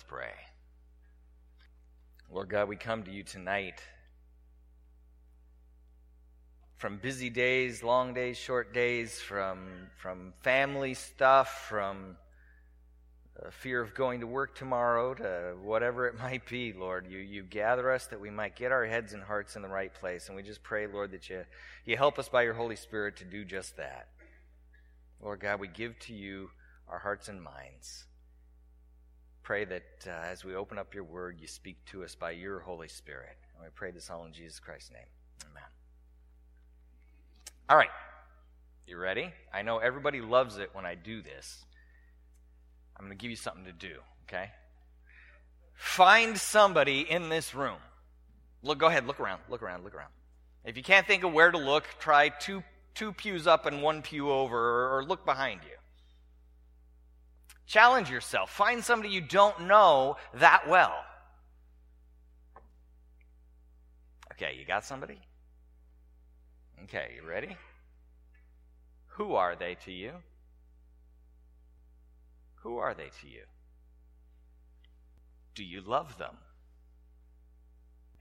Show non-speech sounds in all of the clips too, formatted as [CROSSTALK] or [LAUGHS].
Let's pray. Lord God, we come to you tonight from busy days, long days, short days, from, from family stuff, from uh, fear of going to work tomorrow to whatever it [LAUGHS] might be, Lord. You, you gather us that we might get our heads and hearts in the right place. And we just pray, Lord, that you, you help us by your Holy Spirit to do just that. Lord God, we give to you our hearts and minds. Pray that uh, as we open up your word, you speak to us by your Holy Spirit. And we pray this all in Jesus Christ's name. Amen. All right. You ready? I know everybody loves it when I do this. I'm going to give you something to do, okay? Find somebody in this room. Look, go ahead, look around, look around, look around. If you can't think of where to look, try two, two pews up and one pew over, or, or look behind you. Challenge yourself. Find somebody you don't know that well. Okay, you got somebody? Okay, you ready? Who are they to you? Who are they to you? Do you love them?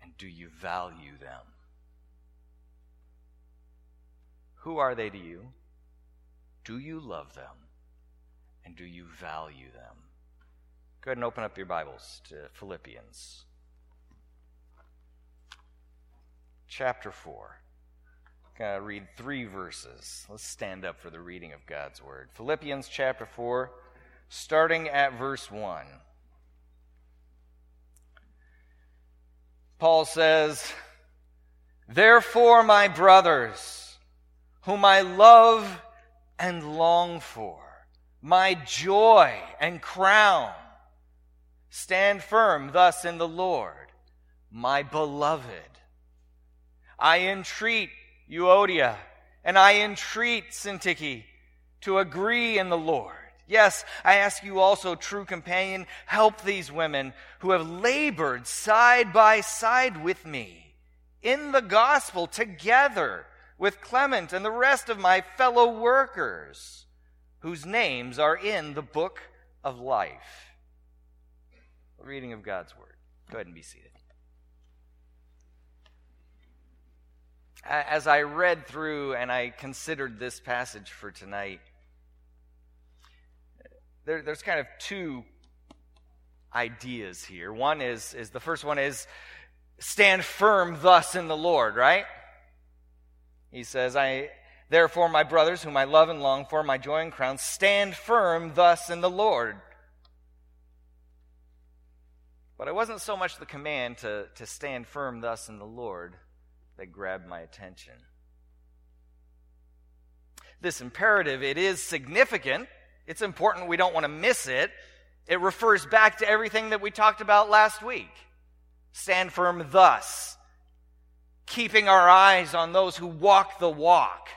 And do you value them? Who are they to you? Do you love them? And do you value them? Go ahead and open up your Bibles to Philippians chapter 4. I'm going to read three verses. Let's stand up for the reading of God's Word. Philippians chapter 4 starting at verse 1. Paul says, Therefore, my brothers, whom I love and long for, my joy and crown, stand firm thus in the Lord, my beloved. I entreat Euodia and I entreat Syntyche to agree in the Lord. Yes, I ask you also, true companion, help these women who have labored side by side with me in the gospel together with Clement and the rest of my fellow workers whose names are in the book of life. Reading of God's word. Go ahead and be seated. As I read through and I considered this passage for tonight, there, there's kind of two ideas here. One is, is the first one is stand firm thus in the Lord, right? He says, I therefore, my brothers, whom I love and long for, my joy and crown, stand firm thus in the Lord. But it wasn't so much the command to, to stand firm thus in the Lord that grabbed my attention. This imperative, it is significant it's important. We don't want to miss it. It refers back to everything that we talked about last week. Stand firm thus, keeping our eyes on those who walk the walk,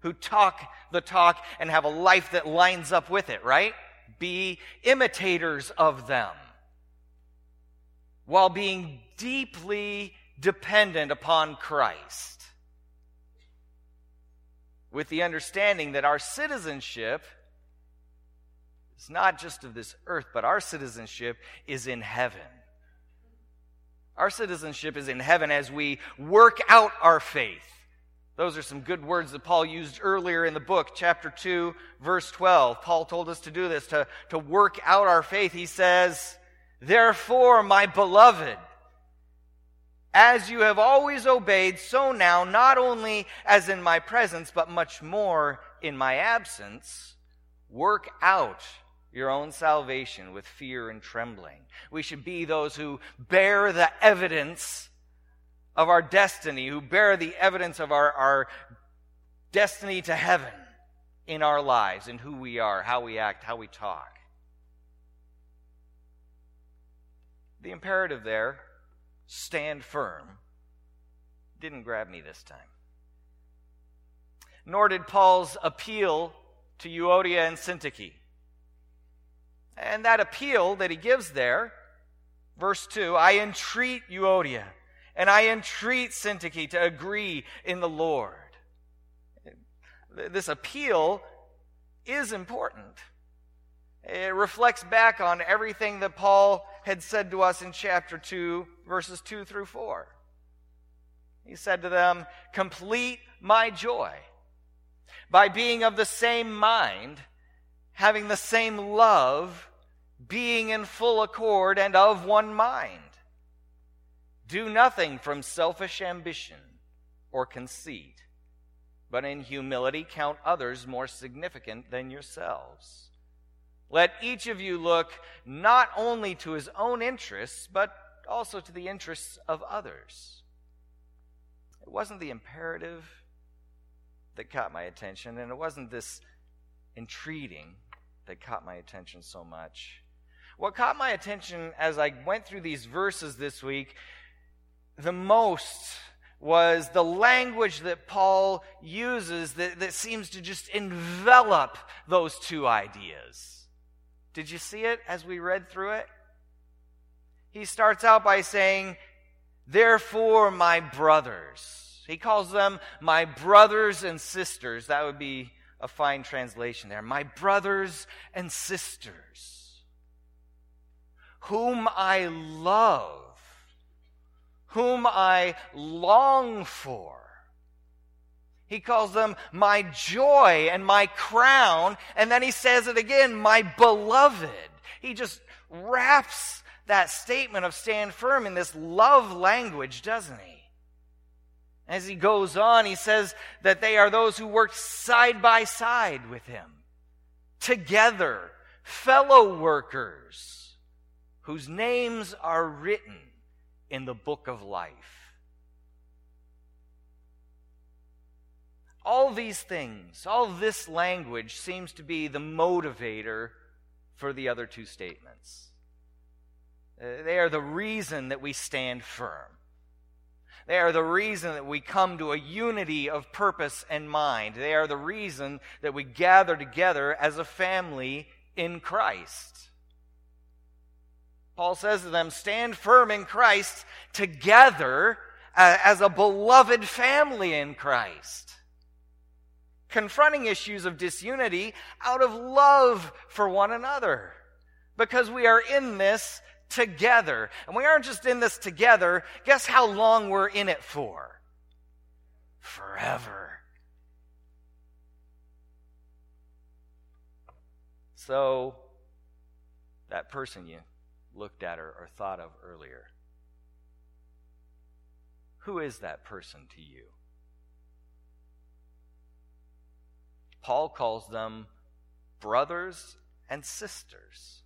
who talk the talk, and have a life that lines up with it, right? Be imitators of them while being deeply dependent upon Christ. With the understanding that our citizenship is not just of this earth, but our citizenship is in heaven. Our citizenship is in heaven as we work out our faith. Those are some good words that Paul used earlier in the book, chapter 2, verse 12. Paul told us to do this, to, to work out our faith. He says, Therefore, my beloved, as you have always obeyed, so now, not only as in my presence, but much more in my absence, work out your own salvation with fear and trembling. We should be those who bear the evidence of our destiny, who bear the evidence of our, our destiny to heaven in our lives, in who we are, how we act, how we talk. The imperative there, stand firm, didn't grab me this time. Nor did Paul's appeal to Euodia and Syntyche. And that appeal that he gives there, verse 2 I entreat Euodia and I entreat Syntyche to agree in the Lord. This appeal is important. It reflects back on everything that Paul had said to us in chapter 2, verses 2 through 4. He said to them, Complete my joy by being of the same mind, having the same love, being in full accord and of one mind. Do nothing from selfish ambition or conceit, but in humility count others more significant than yourselves. Let each of you look not only to his own interests, but also to the interests of others. It wasn't the imperative that caught my attention, and it wasn't this entreating that caught my attention so much. What caught my attention as I went through these verses this week the most was the language that Paul uses that, that seems to just envelop those two ideas. Did you see it as we read through it? He starts out by saying, Therefore, my brothers. He calls them my brothers and sisters. That would be a fine translation there. My brothers and sisters, whom I love whom I long for. He calls them my joy and my crown. And then he says it again, my beloved. He just wraps that statement of stand firm in this love language, doesn't he? As he goes on, he says that they are those who work side by side with him, together, fellow workers, whose names are written in the book of life. All these things, all this language seems to be the motivator for the other two statements. Uh, they are the reason that we stand firm. They are the reason that we come to a unity of purpose and mind. They are the reason that we gather together as a family in Christ. Paul says to them, stand firm in Christ together uh, as a beloved family in Christ. Confronting issues of disunity out of love for one another. Because we are in this together. And we aren't just in this together. Guess how long we're in it for? Forever. So, that person you looked at or, or thought of earlier. Who is that person to you? Paul calls them brothers and sisters.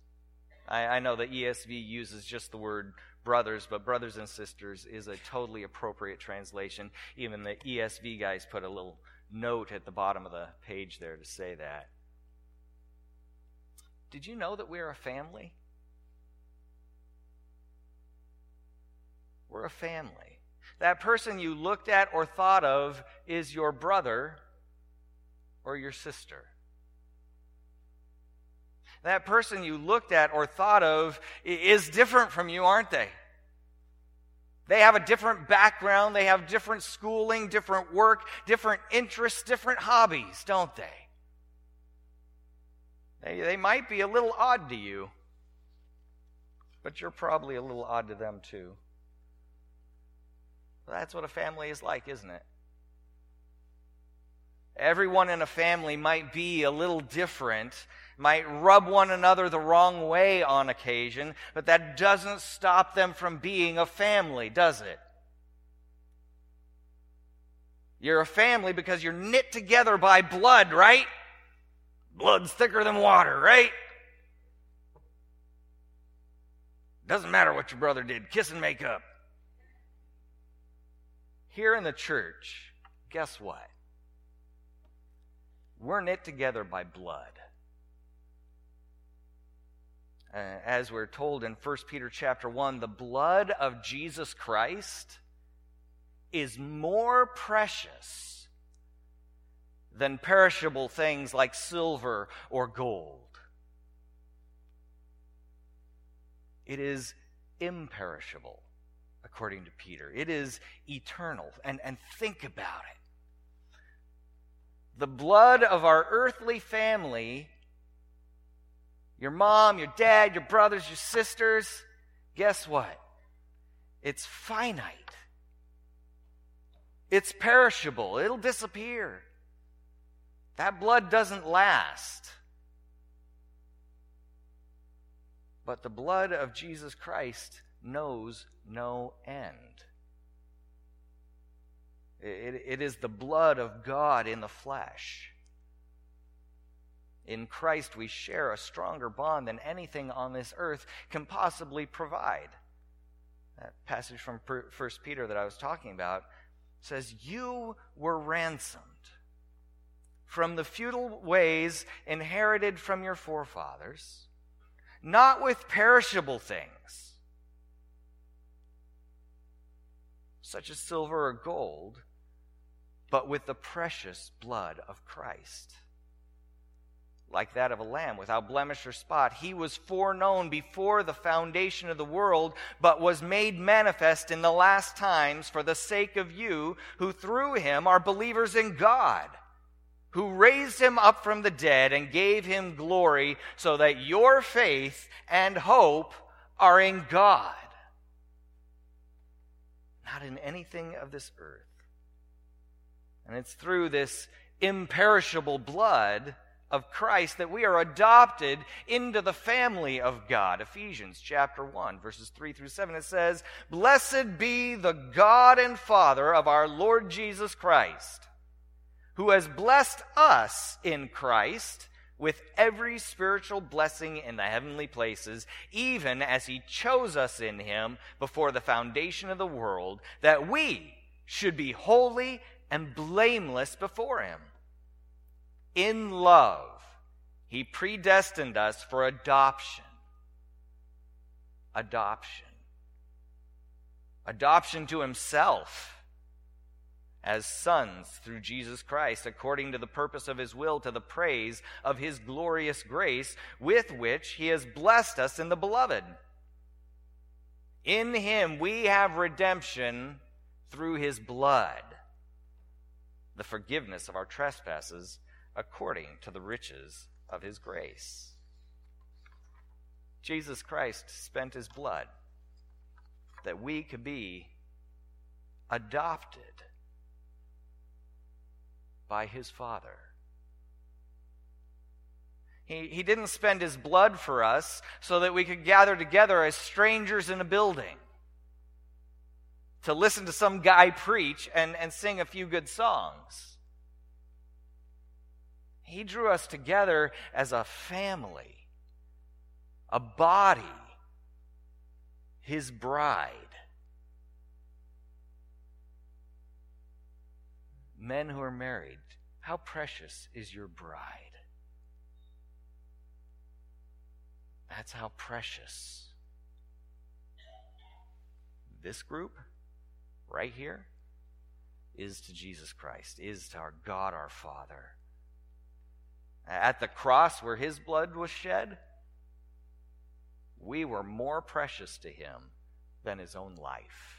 I, I, know the ESV uses just the word brothers, but brothers and sisters is a totally appropriate translation. Even the ESV guys put a little note at the bottom of the page there to say that. Did you know that we're a family? We're a family. That person you looked at or thought of is your brother or your sister. That person you looked at or thought of is different from you, aren't they? They have a different background, they have different schooling, different work, different interests, different hobbies, don't they? They, they might be a little odd to you, but you're probably a little odd to them too. That's what a family is like, isn't it? Everyone in a family might be a little different, might rub one another the wrong way on occasion, but that doesn't stop them from being a family, does it? You're a family because you're knit together by blood, right? Blood's thicker than water, right? Doesn't matter what your brother did, kiss and make up. Here in the church, guess what? We're knit together by blood. Uh, as we're told in 1 Peter chapter 1, the blood of Jesus Christ is more precious than perishable things like silver or gold. It is imperishable according to Peter. It is eternal. And, and think about it. The blood of our earthly family, your mom, your dad, your brothers, your sisters, guess what? It's finite. It's perishable. It'll disappear. That blood doesn't last. But the blood of Jesus Christ knows no end. It, it is the blood of God in the flesh. In Christ, we share a stronger bond than anything on this earth can possibly provide. That passage from 1 Peter that I was talking about says, You were ransomed from the futile ways inherited from your forefathers, not with perishable things, such as silver or gold, but with the precious blood of Christ like that of a lamb without blemish or spot. He was foreknown before the foundation of the world, but was made manifest in the last times for the sake of you, who through him are believers in God, who raised him up from the dead and gave him glory, so that your faith and hope are in God, not in anything of this earth. And it's through this imperishable blood of Christ that we are adopted into the family of God. Ephesians chapter 1, verses 3 through 7, it says, Blessed be the God and Father of our Lord Jesus Christ, who has blessed us in Christ with every spiritual blessing in the heavenly places, even as he chose us in him before the foundation of the world, that we should be holy and blameless before him in love, he predestined us for adoption. Adoption. Adoption to himself as sons through Jesus Christ, according to the purpose of his will, to the praise of his glorious grace, with which he has blessed us in the beloved. In him we have redemption through his blood, the forgiveness of our trespasses according to the riches of his grace. Jesus Christ spent his blood that we could be adopted by his Father. He, he didn't spend his blood for us so that we could gather together as strangers in a building to listen to some guy preach and, and sing a few good songs. He drew us together as a family, a body, His bride. Men who are married, how precious is your bride? That's how precious this group right here is to Jesus Christ, is to our God our Father at the cross where his blood was shed, we were more precious to him than his own life.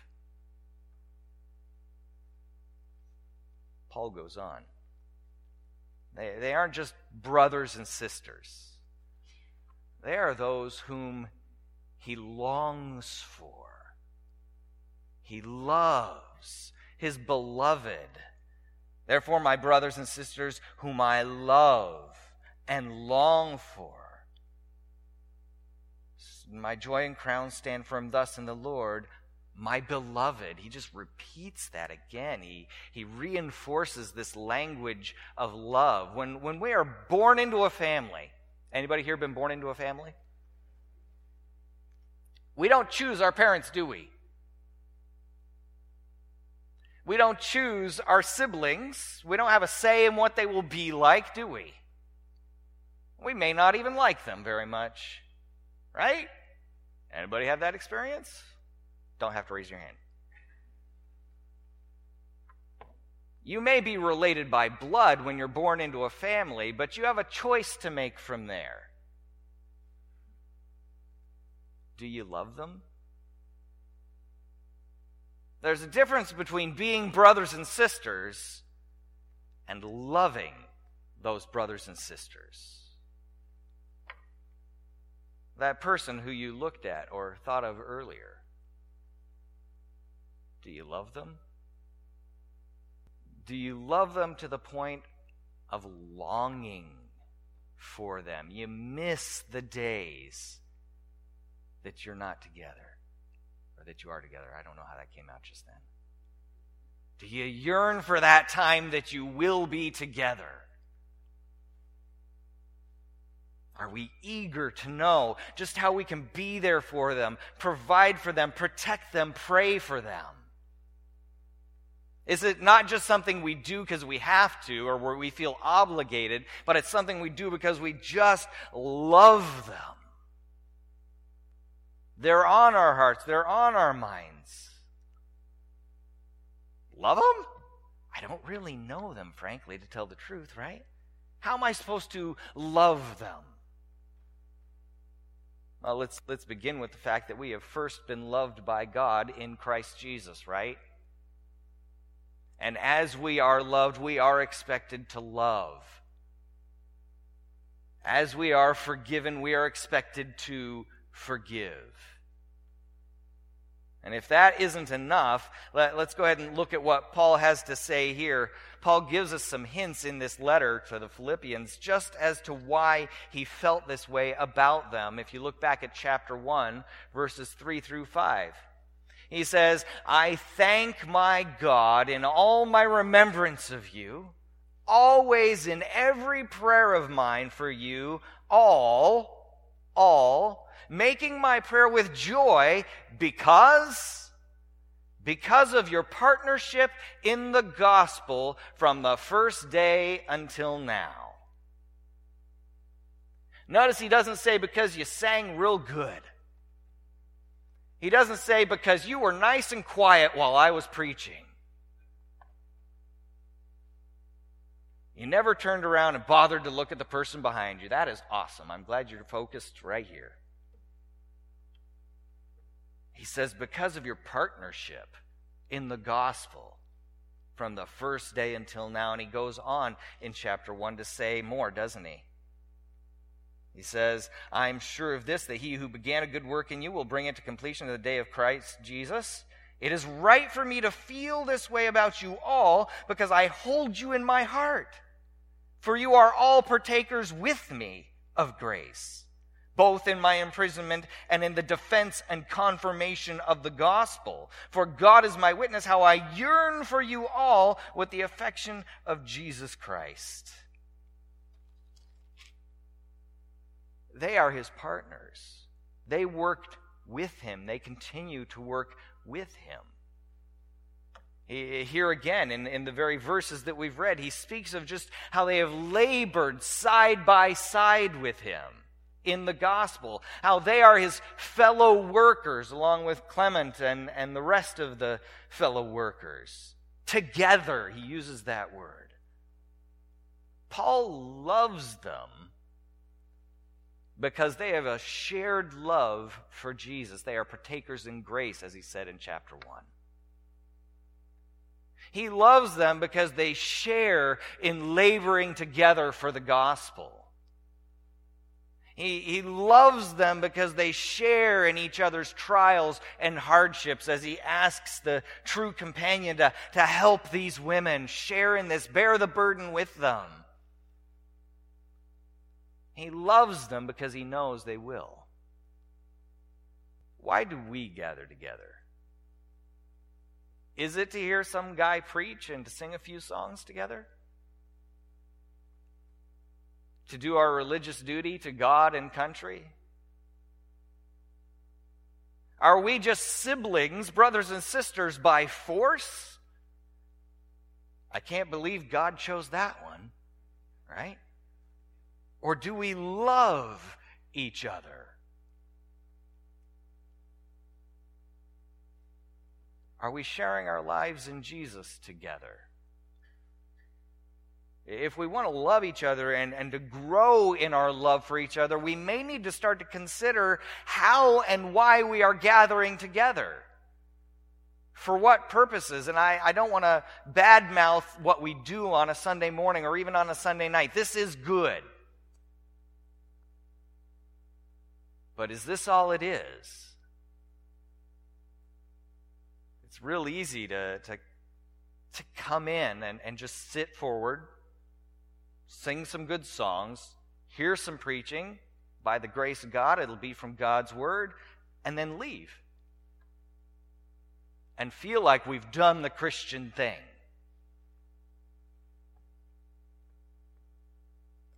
Paul goes on. They, they aren't just brothers and sisters, they are those whom he longs for. He loves his beloved. Therefore, my brothers and sisters, whom I love and long for, my joy and crown stand firm thus in the Lord, my beloved. He just repeats that again. He, he reinforces this language of love. When, when we are born into a family, anybody here been born into a family? We don't choose our parents, do we? We don't choose our siblings. We don't have a say in what they will be like, do we? We may not even like them very much. Right? Anybody have that experience? Don't have to raise your hand. You may be related by blood when you're born into a family, but you have a choice to make from there. Do you love them? There's a difference between being brothers and sisters and loving those brothers and sisters. that person who you looked at or thought of earlier? Do you love them? Do you love them to the point of longing for them? You miss the days that you're not together or that you are together. I don't know how that came out just then. Do you yearn for that time that you will be together? Are we eager to know just how we can be there for them, provide for them, protect them, pray for them? Is it not just something we do because we have to or where we feel obligated, but it's something we do because we just love them? They're on our hearts, they're on our minds. Love them? I don't really know them, frankly, to tell the truth, right? How am I supposed to love them? Well, let's, let's begin with the fact that we have first been loved by God in Christ Jesus, right? And as we are loved, we are expected to love. As we are forgiven, we are expected to forgive. And if that isn't enough, let, us go ahead and look at what Paul has to say here. Paul gives us some hints in this letter to the Philippians just as to why he felt this way about them. If you look back at chapter 1, verses 3 through 5. He says, I thank my God in all my remembrance of you, always in every prayer of mine for you, all, all, making my prayer with joy because, because of your partnership in the gospel from the first day until now. Notice he doesn't say because you sang real good. He doesn't say, because you were nice and quiet while I was preaching. You never turned around and bothered to look at the person behind you. That is awesome. I'm glad you're focused right here. He says, because of your partnership in the gospel from the first day until now. And he goes on in chapter 1 to say more, doesn't he? He says, I'm sure of this, that he who began a good work in you will bring it to completion of the day of Christ Jesus. It is right for me to feel this way about you all because I hold you in my heart. For you are all partakers with me of grace, both in my imprisonment and in the defense and confirmation of the gospel. For God is my witness how I yearn for you all with the affection of Jesus Christ. They are his partners. They worked with him, they continue to work with him. Here again, in, in the very verses that we've read, he speaks of just how they have labored side by side with him in the gospel, how they are his fellow workers, along with Clement and, and the rest of the fellow workers. Together, he uses that word. Paul loves them because they have a shared love for Jesus. They are partakers in grace, as he said in chapter 1. He loves them because they share in laboring together for the gospel. He, he loves them because they share in each other's trials and hardships as he asks the true companion to, to help these women share in this, bear the burden with them. He loves them because he knows they will. Why do we gather together? Is it to hear some guy preach and to sing a few songs together? To do our religious duty to God and country? Are we just siblings, brothers and sisters, by force? I can't believe God chose that one, right? Or do we love each other? Are we sharing our lives in Jesus together? If we want to love each other and, and to grow in our love for each other, we may need to start to consider how and why we are gathering together. For what purposes? And I, I don't want to badmouth what we do on a Sunday morning or even on a Sunday night. This is good. But is this all it is? It's real easy to, to, to come in and, and just sit forward, sing some good songs, hear some preaching. By the grace of God, it'll be from God's word, and then leave. And feel like we've done the Christian thing.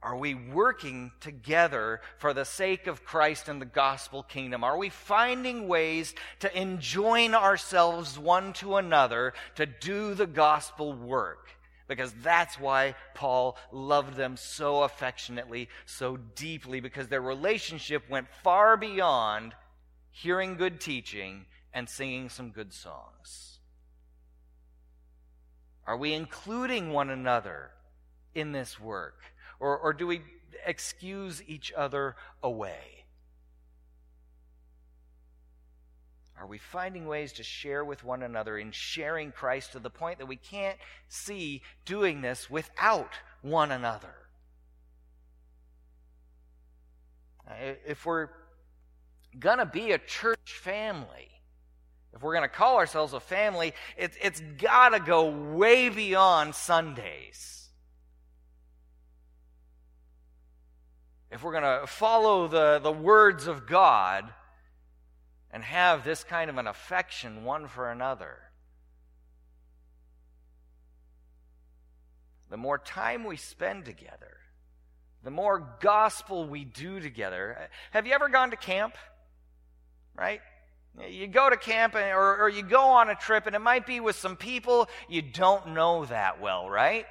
Are we working together for the sake of Christ and the gospel kingdom? Are we finding ways to enjoin ourselves one to another to do the gospel work? Because that's why Paul loved them so affectionately, so deeply, because their relationship went far beyond hearing good teaching and singing some good songs. Are we including one another in this work? Or, or do we excuse each other away? Are we finding ways to share with one another in sharing Christ to the point that we can't see doing this without one another? If we're going to be a church family, if we're going to call ourselves a family, it, it's got to go way beyond Sundays. If we're going to follow the, the words of God and have this kind of an affection one for another, the more time we spend together, the more gospel we do together. Have you ever gone to camp? Right? You go to camp or, or you go on a trip, and it might be with some people you don't know that well, right?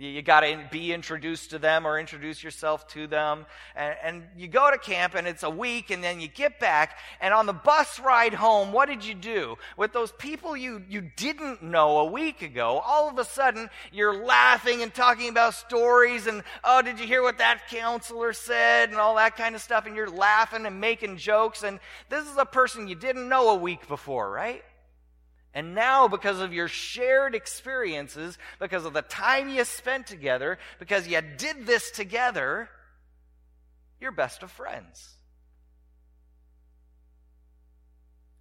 You, got to be introduced to them or introduce yourself to them. And, and you go to camp and it's a week and then you get back. And on the bus ride home, what did you do? With those people you, you didn't know a week ago, all of a sudden you're laughing and talking about stories and, oh, did you hear what that counselor said and all that kind of stuff. And you're laughing and making jokes. And this is a person you didn't know a week before, right? And now, because of your shared experiences, because of the time you spent together, because you did this together, you're best of friends.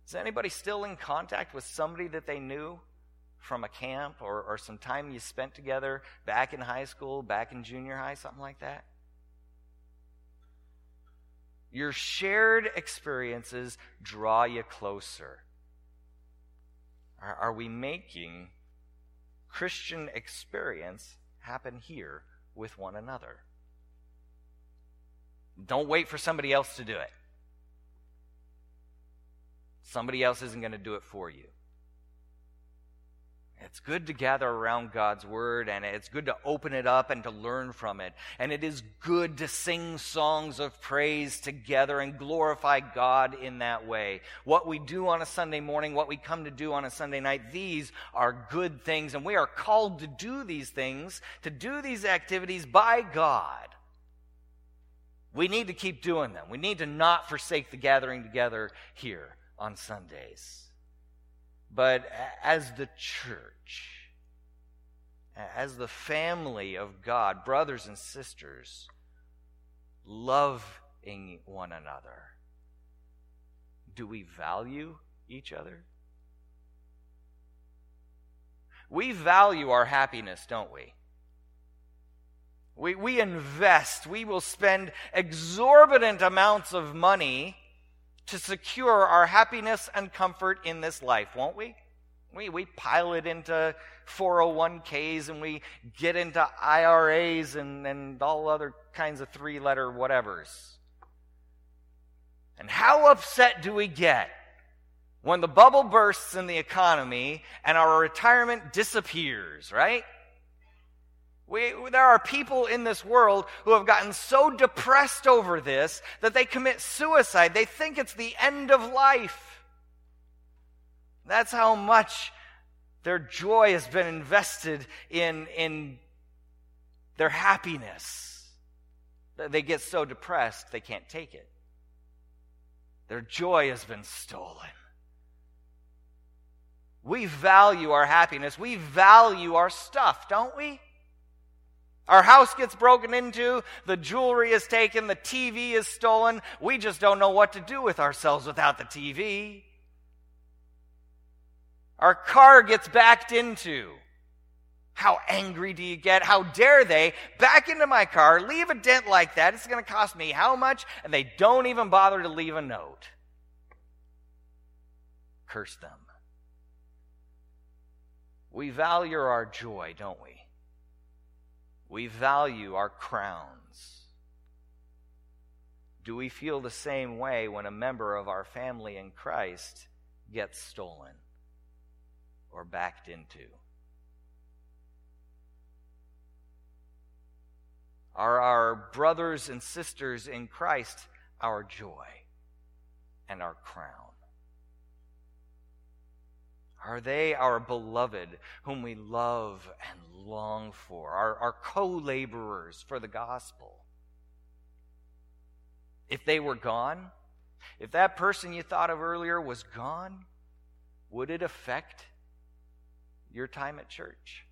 Is anybody still in contact with somebody that they knew from a camp or, or some time you spent together back in high school, back in junior high, something like that? Your shared experiences draw you closer. Are, are we making Christian experience happen here with one another? Don't wait for somebody else to do it. Somebody else isn't going to do it for you. It's good to gather around God's word and it's good to open it up and to learn from it. And it is good to sing songs of praise together and glorify God in that way. What we do on a Sunday morning, what we come to do on a Sunday night, these are good things. And we are called to do these things, to do these activities by God. We need to keep doing them. We need to not forsake the gathering together here on Sundays but as the church, as the family of God, brothers and sisters, loving one another. Do we value each other? We value our happiness, don't we? We, we invest, we will spend exorbitant amounts of money to secure our happiness and comfort in this life, won't we? We, we pile it into 401ks and we get into IRAs and, and all other kinds of three letter whatevers. And how upset do we get when the bubble bursts in the economy and our retirement disappears, right? We, there are people in this world who have gotten so depressed over this that they commit suicide. They think it's the end of life. That's how much their joy has been invested in, in their happiness. They get so depressed they can't take it. Their joy has been stolen. We value our happiness. We value our stuff, don't we? Our house gets broken into, the jewelry is taken, the TV is stolen. We just don't know what to do with ourselves without the TV. Our car gets backed into. How angry do you get? How dare they back into my car, leave a dent like that? It's going to cost me how much? And they don't even bother to leave a note. Curse them. We value our joy, don't we? We value our crowns. Do we feel the same way when a member of our family in Christ gets stolen or backed into? Are our brothers and sisters in Christ our joy and our crown? Are they our beloved, whom we love and long for, our, our co laborers for the gospel? If they were gone, if that person you thought of earlier was gone, would it affect your time at church?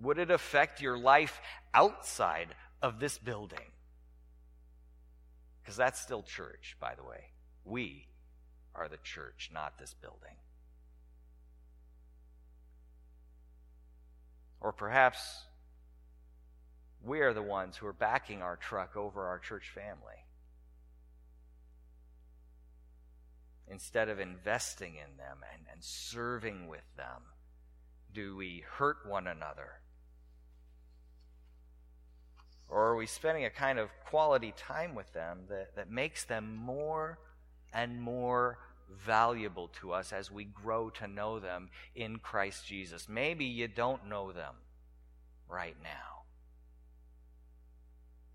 Would it affect your life outside of this building? Because that's still church, by the way. We are the church, not this building. Or perhaps we are the ones who are backing our truck over our church family. Instead of investing in them and, and serving with them, do we hurt one another? Or are we spending a kind of quality time with them that, that makes them more and more valuable to us as we grow to know them in Christ Jesus. Maybe you don't know them right now.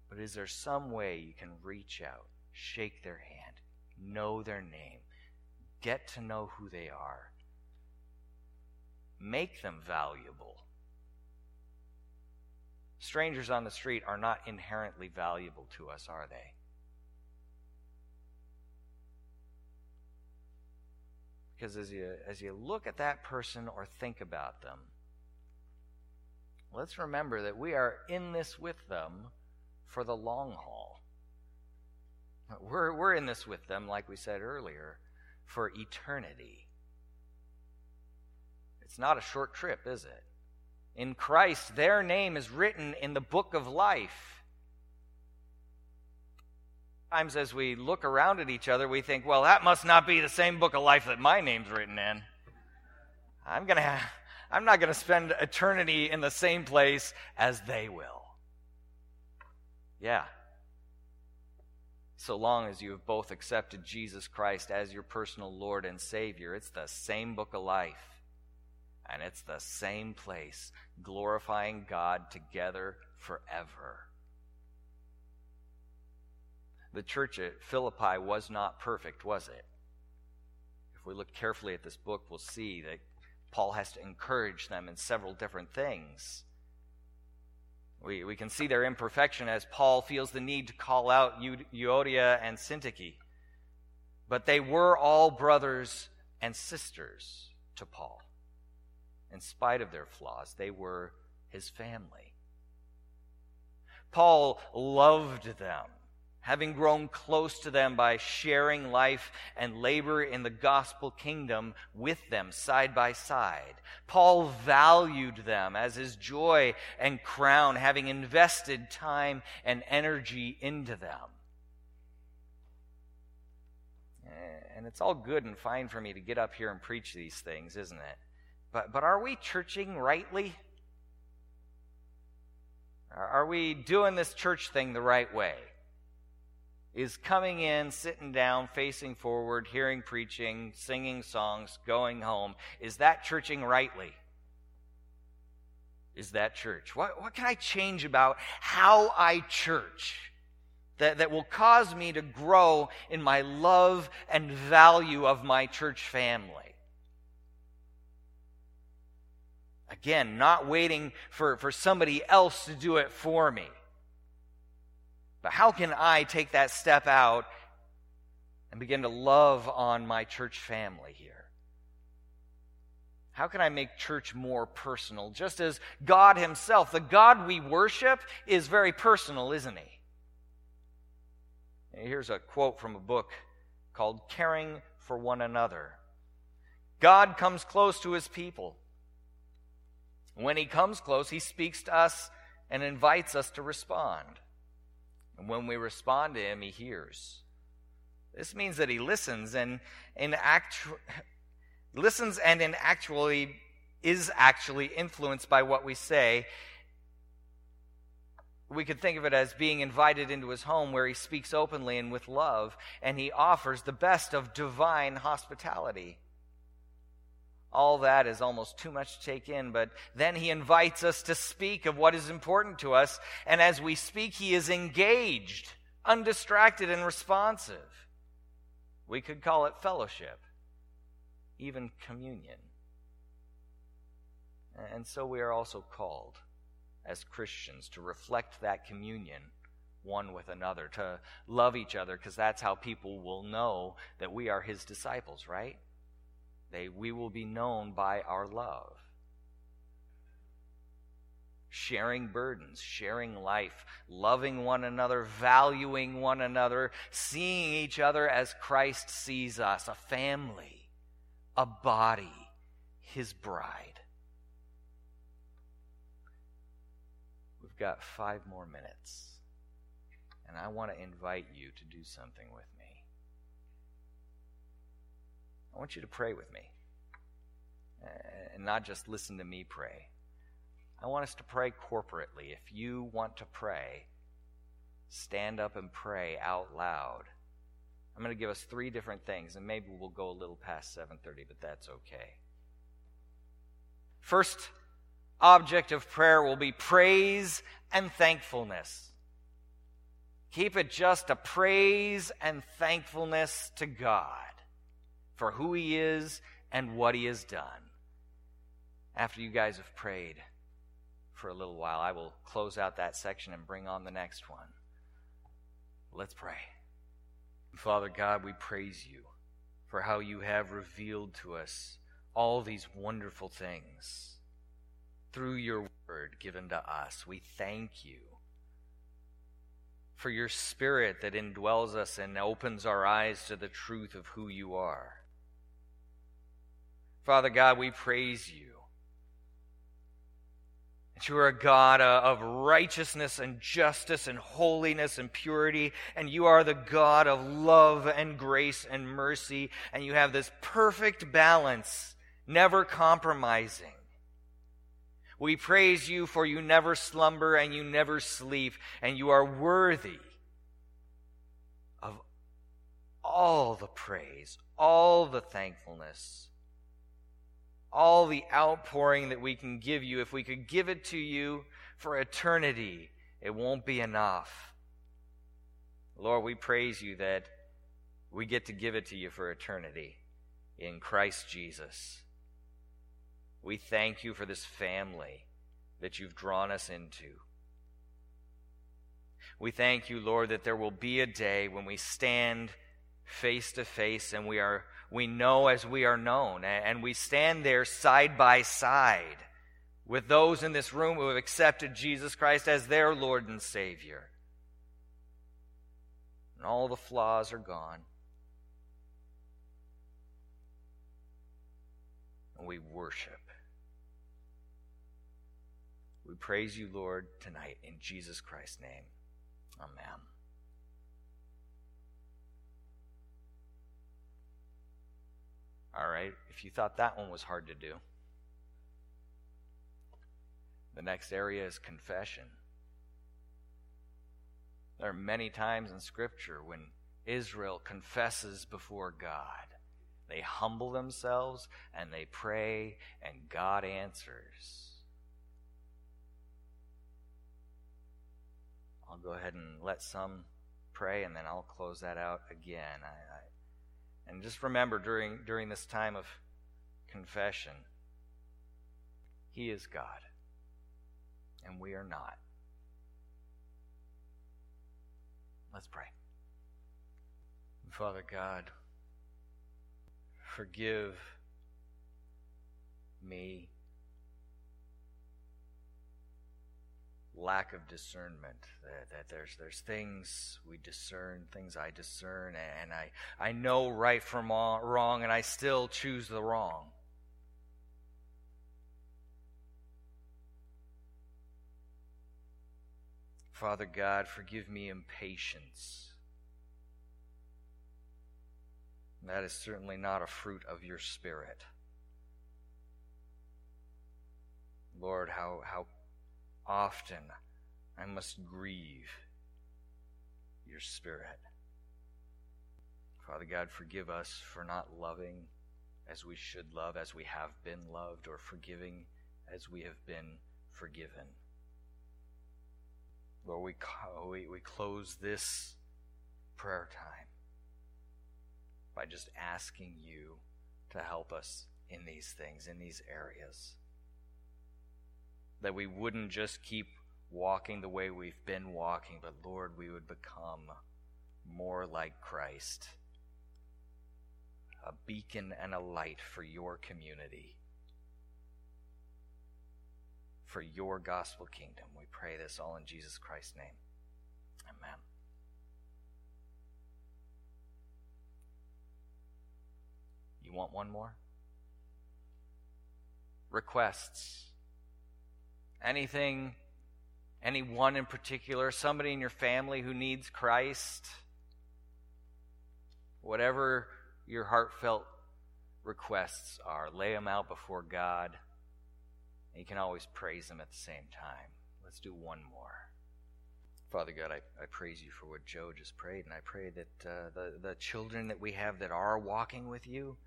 But is there some way you can reach out, shake their hand, know their name, get to know who they are, make them valuable? Strangers on the street are not inherently valuable to us, are they? Because as you, as you look at that person or think about them, let's remember that we are in this with them for the long haul. We're, we're in this with them, like we said earlier, for eternity. It's not a short trip, is it? In Christ, their name is written in the book of life Sometimes as we look around at each other, we think, well, that must not be the same book of life that my name's written in. I'm going to I'm not going to spend eternity in the same place as they will. Yeah. So long as you have both accepted Jesus Christ as your personal Lord and Savior, it's the same book of life. And it's the same place, glorifying God together forever the church at Philippi was not perfect, was it? If we look carefully at this book, we'll see that Paul has to encourage them in several different things. We, we can see their imperfection as Paul feels the need to call out Euodia and Syntyche. But they were all brothers and sisters to Paul. In spite of their flaws, they were his family. Paul loved them having grown close to them by sharing life and labor in the gospel kingdom with them side by side. Paul valued them as his joy and crown, having invested time and energy into them. Eh, and it's all good and fine for me to get up here and preach these things, isn't it? But, but are we churching rightly? Are we doing this church thing the right way? Is coming in, sitting down, facing forward, hearing preaching, singing songs, going home. Is that churching rightly? Is that church? What, what can I change about how I church that, that will cause me to grow in my love and value of my church family? Again, not waiting for, for somebody else to do it for me. But how can I take that step out and begin to love on my church family here? How can I make church more personal? Just as God Himself, the God we worship, is very personal, isn't He? Here's a quote from a book called Caring for One Another. God comes close to His people. When He comes close, He speaks to us and invites us to respond. And when we respond to Him, He hears. This means that He listens and in actu- listens and in actually is actually influenced by what we say. We could think of it as being invited into his home where he speaks openly and with love, and he offers the best of divine hospitality. All that is almost too much to take in, but then he invites us to speak of what is important to us, and as we speak, he is engaged, undistracted, and responsive. We could call it fellowship even communion. And so we are also called as Christians to reflect that communion one with another, to love each other, because that's how people will know that we are his disciples, right? They, we will be known by our love. Sharing burdens, sharing life, loving one another, valuing one another, seeing each other as Christ sees us, a family a body, his bride. We've got five more minutes, and I want to invite you to do something with me. I want you to pray with me, uh, and not just listen to me pray. I want us to pray corporately. If you want to pray, stand up and pray out loud I'm going to give us three different things, and maybe we'll go a little past 7:30, but that's okay. First object of prayer will be praise and thankfulness. Keep it just a praise and thankfulness to God for who He is and what He has done. After you guys have prayed for a little while, I will close out that section and bring on the next one. Let's pray. Father God, we praise you for how you have revealed to us all these wonderful things through your word given to us. We thank you for your spirit that indwells us and opens our eyes to the truth of who you are. Father God, we praise you that you are a God of righteousness and justice and holiness and purity, and you are the God of love and grace and mercy, and you have this perfect balance, never compromising. We praise you for you never slumber and you never sleep, and you are worthy of all the praise, all the thankfulness all the outpouring that we can give you, if we could give it to you for eternity, it won't be enough. Lord, we praise you that we get to give it to you for eternity in Christ Jesus. We thank you for this family that you've drawn us into. We thank you, Lord, that there will be a day when we stand face to face and we are we know as we are known and we stand there side by side with those in this room who have accepted Jesus Christ as their Lord and Savior. And all the flaws are gone. And we worship. We praise you, Lord, tonight in Jesus Christ's name. Amen. All right, if you thought that one was hard to do. The next area is confession. There are many times in Scripture when Israel confesses before God. They humble themselves and they pray, and God answers. I'll go ahead and let some pray, and then I'll close that out again. I, I and just remember during, during this time of confession, He is God, and we are not. Let's pray. Father God, forgive me. Lack of discernment. That, that there's there's things we discern, things I discern, and I, I know right from wrong, and I still choose the wrong. Father God, forgive me impatience. That is certainly not a fruit of your Spirit. Lord, how, how often I must grieve your Spirit. Father God, forgive us for not loving as we should love, as we have been loved, or forgiving as we have been forgiven. Lord, we, we, we close this prayer time by just asking you to help us in these things, in these areas. That we wouldn't just keep walking the way we've been walking, but Lord, we would become more like Christ, a beacon and a light for your community, for your gospel kingdom. We pray this all in Jesus Christ's name. Amen. You want one more? Requests. Anything, anyone in particular, somebody in your family who needs Christ. Whatever your heartfelt requests are, lay them out before God. And you can always praise Him at the same time. Let's do one more. Father God, I, I praise you for what Joe just prayed, and I pray that uh, the, the children that we have that are walking with you,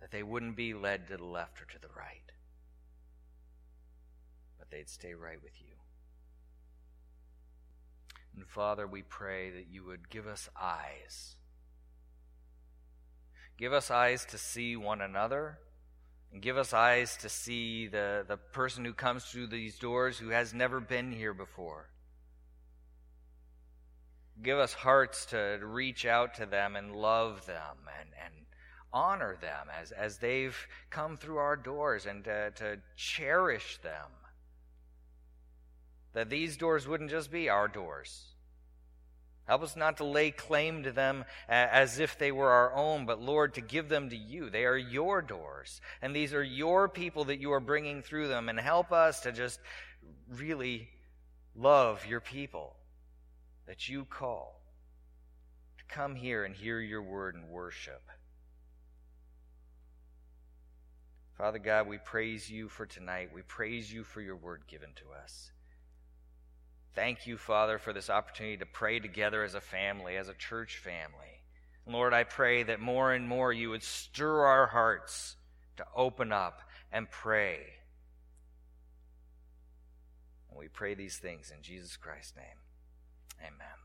that they wouldn't be led to the left or to the right, they'd stay right with you. And Father, we pray that you would give us eyes. Give us eyes to see one another, and give us eyes to see the, the person who comes through these doors who has never been here before. Give us hearts to reach out to them and love them and, and honor them as, as they've come through our doors and to, to cherish them. That these doors wouldn't just be our doors. Help us not to lay claim to them as if they were our own, but Lord, to give them to you. They are your doors, and these are your people that you are bringing through them. And help us to just really love your people that you call to come here and hear your word and worship. Father God, we praise you for tonight. We praise you for your word given to us. Thank you, Father, for this opportunity to pray together as a family, as a church family. Lord, I pray that more and more you would stir our hearts to open up and pray. And we pray these things in Jesus Christ's name. Amen.